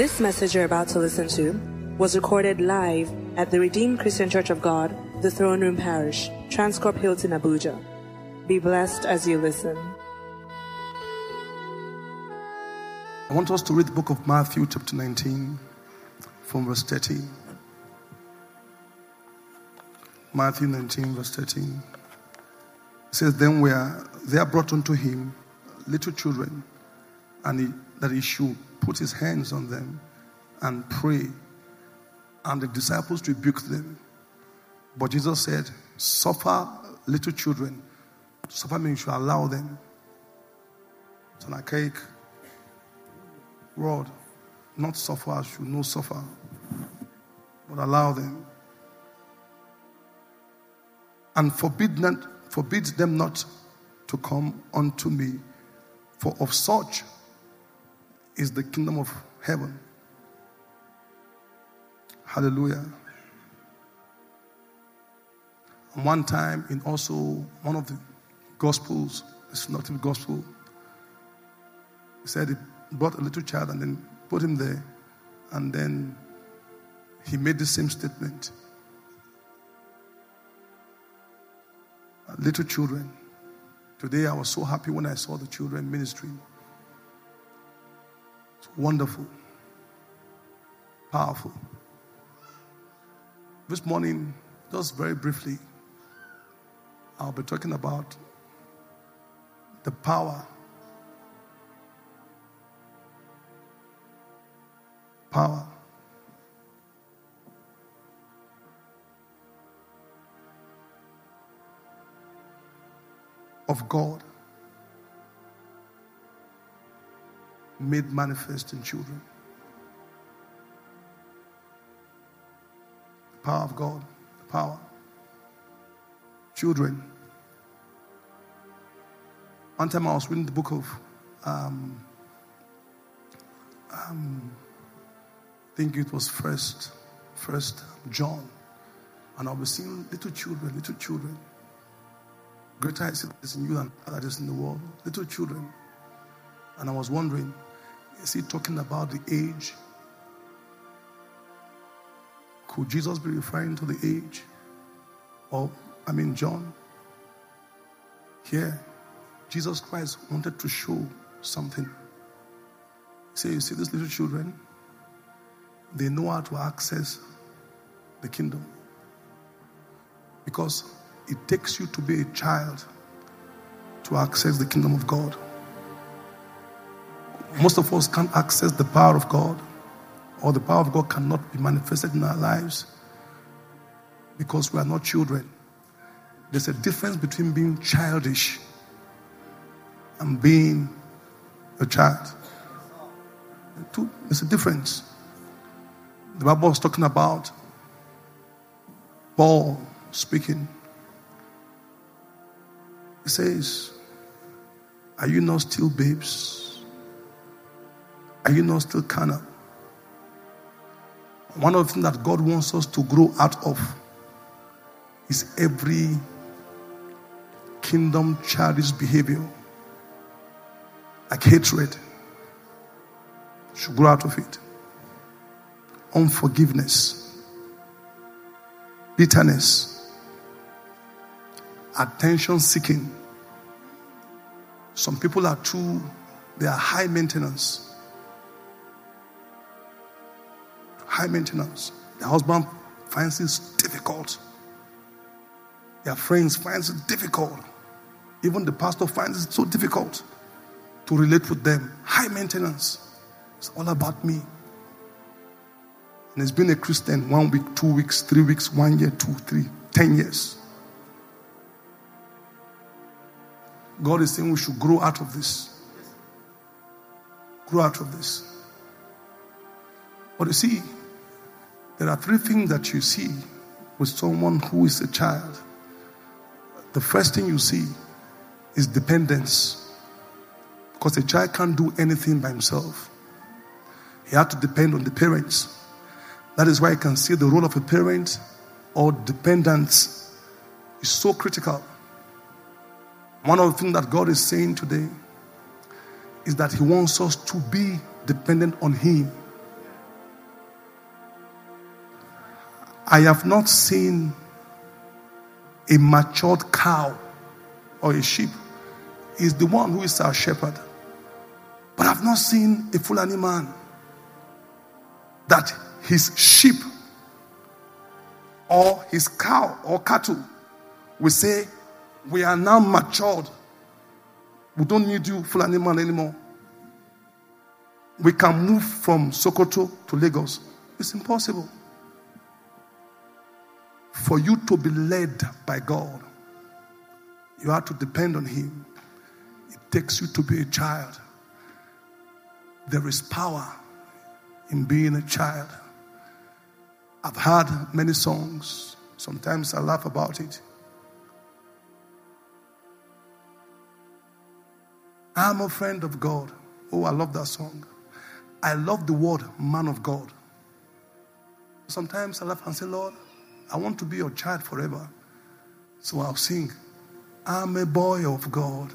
This message you're about to listen to was recorded live at the Redeemed Christian Church of God, the Throne Room Parish, Transcorp Hilton, Abuja. Be blessed as you listen. I want us to read the book of Matthew, chapter 19, from verse 13. Matthew 19, verse 13. It says, Then were there brought unto him little children, and he, that he should put his hands on them and pray. And the disciples rebuked them. But Jesus said, Suffer little children. Suffer means you should allow them. It's an archaic word. Not suffer as you know suffer, but allow them. And forbid, not, forbid them not to come unto me, for of such is the kingdom of heaven. Hallelujah. And one time, in also one of the Gospels, the synoptic Gospel, he said he brought a little child and then put him there, and then he made the same statement. Little children. Today I was so happy when I saw the children ministry. Wonderful, powerful. This morning, just very briefly, I'll be talking about the power. Power. Of God made manifest in children. The power of God, the power. Children. One time I was reading the book of, um, um, I think it was First, First John, and I was seeing little children, little children. Greater is in you than that is in the world. Little children. And I was wondering, is he talking about the age? Could Jesus be referring to the age? Or, I mean, John? Here, Jesus Christ wanted to show something. He said, You see, these little children, they know how to access the kingdom. Because it takes you to be a child to access the kingdom of God. Most of us can't access the power of God, or the power of God cannot be manifested in our lives because we are not children. There's a difference between being childish and being a child. There's a difference. The Bible is talking about Paul speaking. He says, Are you not still babes? Are you not still carnal? One of the things that God wants us to grow out of is every kingdom childish behavior, like hatred. Should grow out of it. Unforgiveness, bitterness, attention seeking. Some people are too, they are high maintenance. High maintenance. The husband finds it difficult. Their friends finds it difficult. Even the pastor finds it so difficult to relate with them. High maintenance. It's all about me. And it's been a Christian one week, two weeks, three weeks, one year, two, three, ten years. God is saying we should grow out of this. Grow out of this. But you see, there are three things that you see with someone who is a child. The first thing you see is dependence. Because a child can't do anything by himself, he has to depend on the parents. That is why you can see the role of a parent or dependence is so critical. One of the things that God is saying today is that He wants us to be dependent on Him. I have not seen a matured cow or a sheep. Is the one who is our shepherd. But I've not seen a Fulani man that his sheep or his cow or cattle will say, We are now matured. We don't need you, Fulani man, anymore. We can move from Sokoto to Lagos. It's impossible. For you to be led by God, you have to depend on Him. It takes you to be a child. There is power in being a child. I've heard many songs. Sometimes I laugh about it. I'm a friend of God. Oh, I love that song. I love the word man of God. Sometimes I laugh and say, Lord, I want to be your child forever. So I'll sing, I'm a boy of God.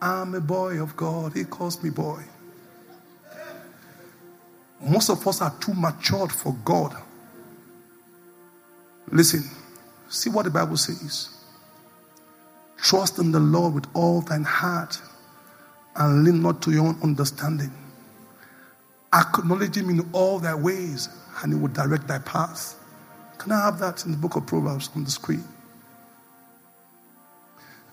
I'm a boy of God. He calls me boy. Most of us are too matured for God. Listen, see what the Bible says. Trust in the Lord with all thine heart and lean not to your own understanding. Acknowledge him in all thy ways and he will direct thy path. Can I have that in the book of Proverbs on the screen?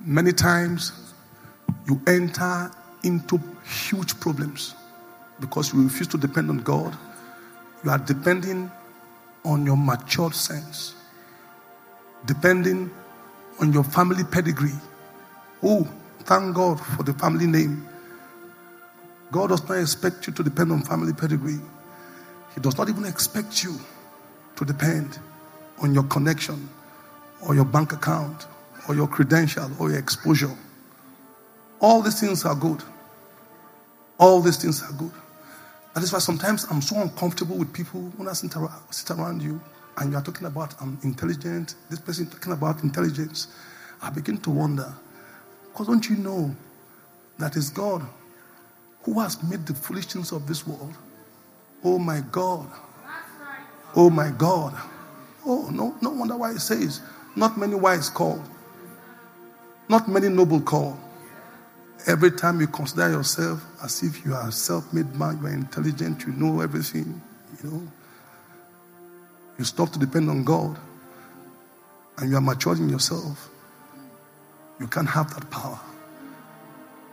Many times you enter into huge problems because you refuse to depend on God. You are depending on your matured sense, depending on your family pedigree. Oh, thank God for the family name. God does not expect you to depend on family pedigree. He does not even expect you to depend on your connection or your bank account or your credential or your exposure. All these things are good. All these things are good. That is why sometimes I'm so uncomfortable with people when I sit around you and you are talking about I'm intelligent, this person talking about intelligence. I begin to wonder, because don't you know that is God who has made the foolish things of this world? Oh my God. Oh my God. Oh, no, no wonder why it says, not many wise called, not many noble called. Every time you consider yourself as if you are a self made man, you are intelligent, you know everything, you know, you stop to depend on God and you are maturing yourself, you can't have that power.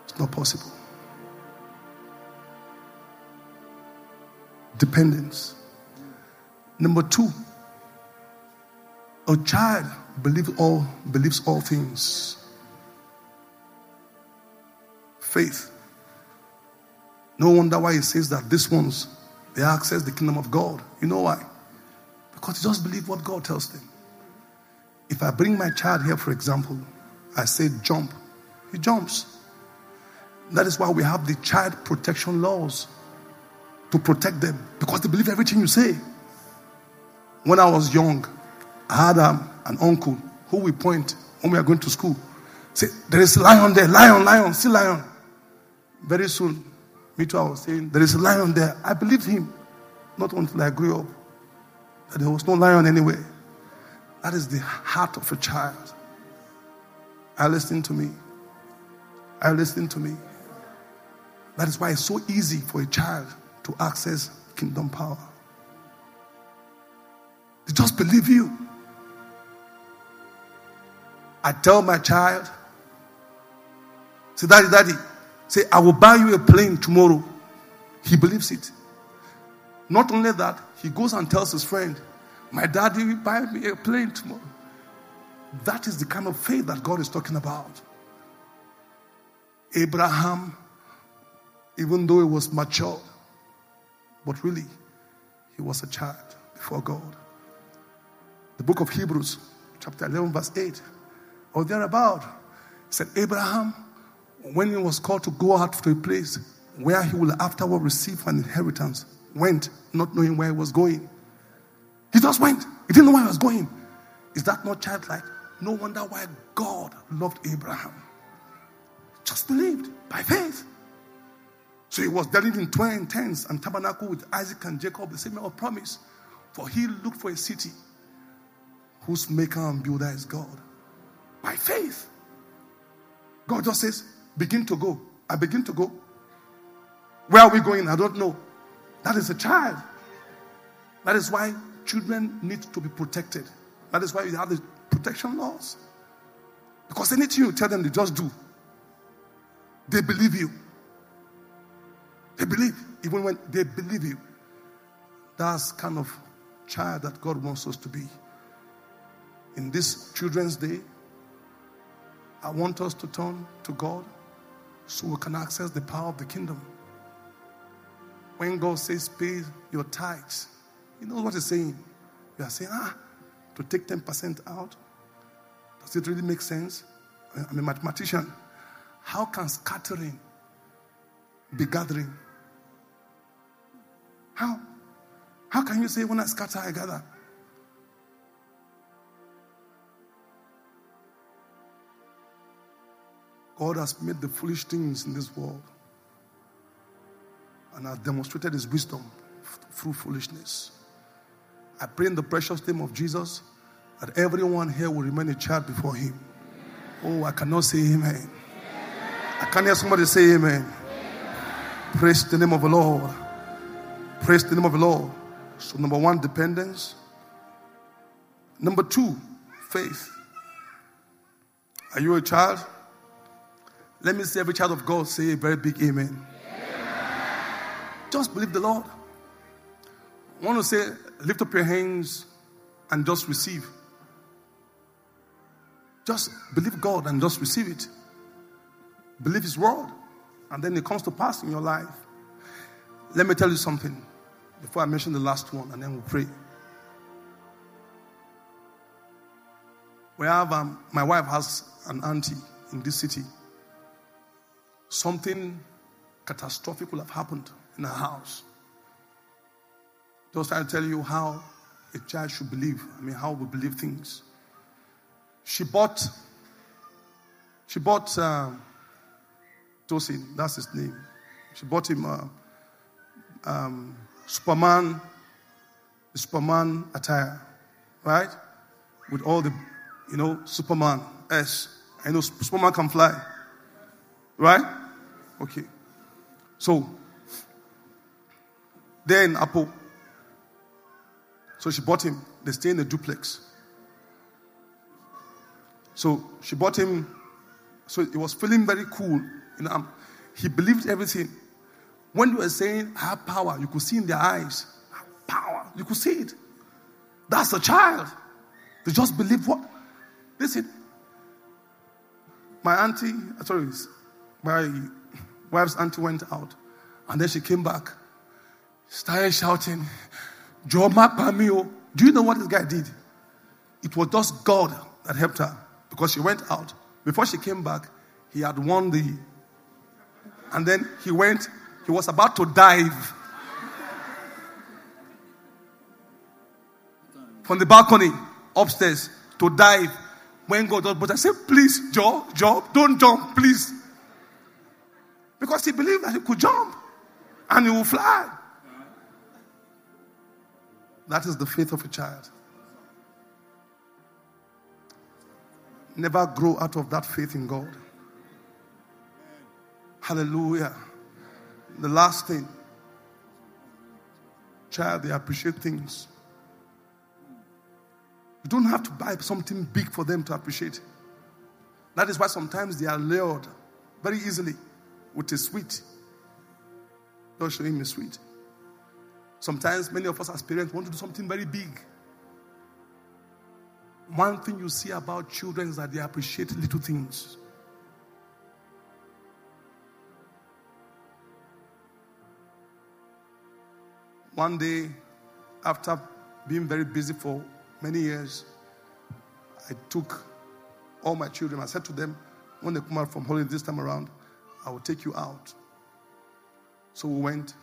It's not possible. Dependence. Number two, a child believes all, believes all things faith. No wonder why he says that these ones, they access the kingdom of God. You know why? Because they just believe what God tells them. If I bring my child here, for example, I say jump, he jumps. That is why we have the child protection laws to protect them because they believe everything you say. When I was young, I had um, an uncle who we point when we are going to school. Say, there is a lion there, lion, lion, see lion. Very soon, me too, I was saying, there is a lion there. I believed him. Not until I grew up. That there was no lion anywhere. That is the heart of a child. Are listening to me? Are listening to me? That is why it's so easy for a child to access kingdom power. They just believe you. I tell my child, say, Daddy, Daddy, Say, I will buy you a plane tomorrow. He believes it. Not only that, he goes and tells his friend, My daddy will buy me a plane tomorrow. That is the kind of faith that God is talking about. Abraham, even though he was mature, but really, he was a child before God. The book of Hebrews, chapter 11, verse 8, or thereabout, said, Abraham when he was called to go out to a place where he will afterward receive an inheritance, went not knowing where he was going. He just went. He didn't know where he was going. Is that not childlike? No wonder why God loved Abraham. Just believed by faith. So he was dwelling in twin tents and tabernacle with Isaac and Jacob, the same of promise. For he looked for a city whose maker and builder is God. By faith. God just says, begin to go. I begin to go. Where are we going? I don't know. That is a child. That is why children need to be protected. That is why we have the protection laws. Because anything you tell them, they just do. They believe you. They believe, even when they believe you. That's kind of child that God wants us to be. In this Children's Day, I want us to turn to God so we can access the power of the kingdom. When God says, pay your tithes, you know what He's saying? You are saying, ah, to take 10% out? Does it really make sense? I'm a mathematician. How can scattering be gathering? How? How can you say, when I scatter, I gather? God has made the foolish things in this world and has demonstrated his wisdom through foolishness. I pray in the precious name of Jesus that everyone here will remain a child before him. Oh, I cannot say amen. I can't hear somebody say amen. Praise the name of the Lord. Praise the name of the Lord. So, number one, dependence. Number two, faith. Are you a child? Let me see every child of God say a very big amen. amen. Just believe the Lord. I want to say, lift up your hands and just receive. Just believe God and just receive it. Believe His word. And then it comes to pass in your life. Let me tell you something before I mention the last one, and then we'll pray. We have, um, my wife has an auntie in this city something catastrophic will have happened in her house. Just trying to tell you how a child should believe. I mean, how we believe things. She bought, she bought uh, Tosin, that's his name. She bought him uh, um, Superman, Superman attire, right? With all the, you know, Superman S. I know Superman can fly, right? Okay. So, then Apple. So she bought him. They stay in a duplex. So she bought him. So he was feeling very cool. You know, um, he believed everything. When they were saying, I have power, you could see in their eyes. I have Power. You could see it. That's a child. They just believe what? Listen. My auntie, uh, sorry, my wife's auntie went out. And then she came back, started shouting, Joma Pamio. Do you know what this guy did? It was just God that helped her because she went out. Before she came back, he had won the. And then he went, he was about to dive from the balcony upstairs to dive when God does. But I said, please, Joe, Joe, don't jump, please. Because he believed that he could jump and he will fly. That is the faith of a child. Never grow out of that faith in God. Hallelujah. The last thing, child, they appreciate things. You don't have to buy something big for them to appreciate. That is why sometimes they are lured very easily with a sweet. Don't show him a sweet. Sometimes many of us as parents want to do something very big. One thing you see about children is that they appreciate little things. One day, after being very busy for many years, I took all my children. I said to them, when they come out from holiday this time around, I will take you out. So we went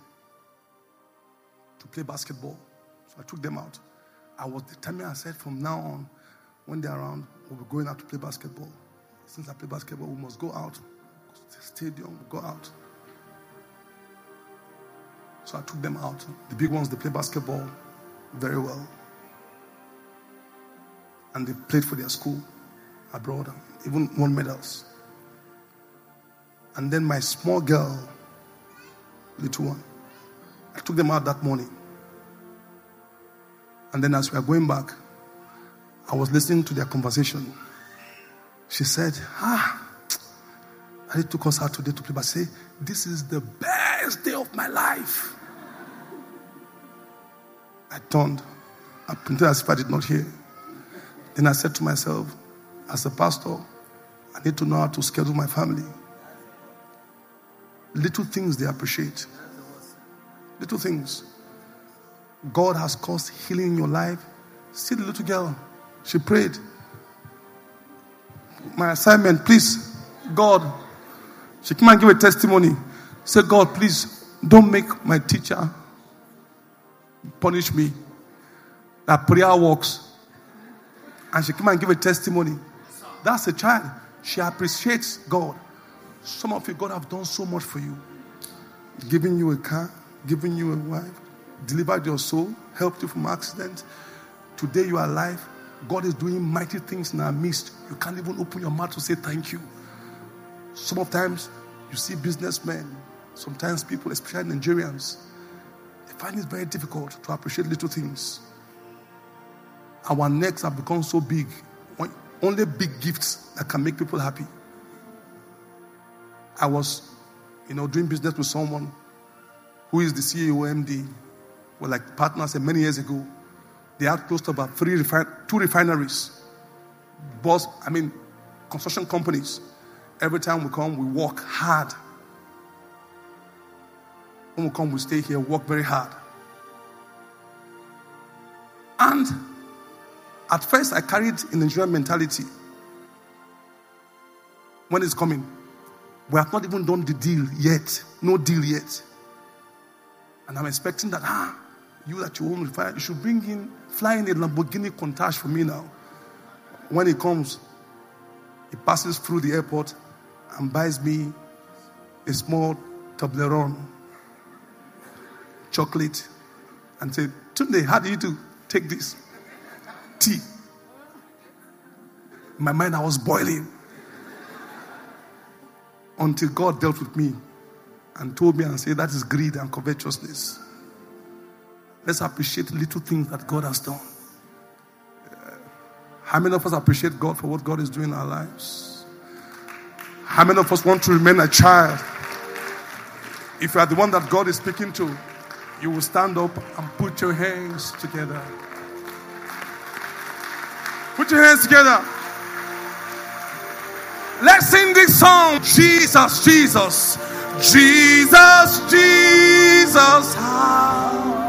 to play basketball. So I took them out. I was determined, I said, from now on, when they're around, we'll be going out to play basketball. Since I play basketball, we must go out. the stadium, go out. So I took them out. The big ones, they play basketball very well. and they played for their school abroad, even won medals. And then my small girl, little one, I took them out that morning. And then as we were going back, I was listening to their conversation. She said, Ah, I took us out today to play, but say, This is the best day of my life. I turned. I pretended as if I did not hear. Then I said to myself, as a pastor, I need to know how to schedule my family. Little things they appreciate. Little things. God has caused healing in your life. See the little girl. She prayed. My assignment, please, God. She came and give a testimony. Say, God, please don't make my teacher punish me. That prayer works. And she came and give a testimony. That's a child. She appreciates God. Some of you, God have done so much for you. Giving you a car, giving you a wife, delivered your soul, helped you from accident. Today you are alive. God is doing mighty things in our midst. You can't even open your mouth to say thank you. Sometimes you see businessmen, sometimes people, especially Nigerians, they find it very difficult to appreciate little things. Our necks have become so big. Only big gifts that can make people happy. I was, you know, doing business with someone who is the CEO, MD, were like partners and many years ago. They had close to about three two refineries. Boss, I mean, construction companies. Every time we come, we work hard. When we come, we stay here, work very hard. And at first, I carried an Nigerian mentality. When it's coming, we have not even done the deal yet. No deal yet. And I'm expecting that, ah, you that you own refine, you should bring in, fly in a Lamborghini Countach for me now. When he comes, he passes through the airport and buys me a small Toblerone chocolate and say, Tunde, how do you do? Take this tea. In my mind, I was boiling until God dealt with me and told me and said, That is greed and covetousness. Let's appreciate little things that God has done. Uh, how many of us appreciate God for what God is doing in our lives? How many of us want to remain a child? If you are the one that God is speaking to, you will stand up and put your hands together. Put your hands together. Let's sing this song. Jesus, Jesus, Jesus, Jesus. How,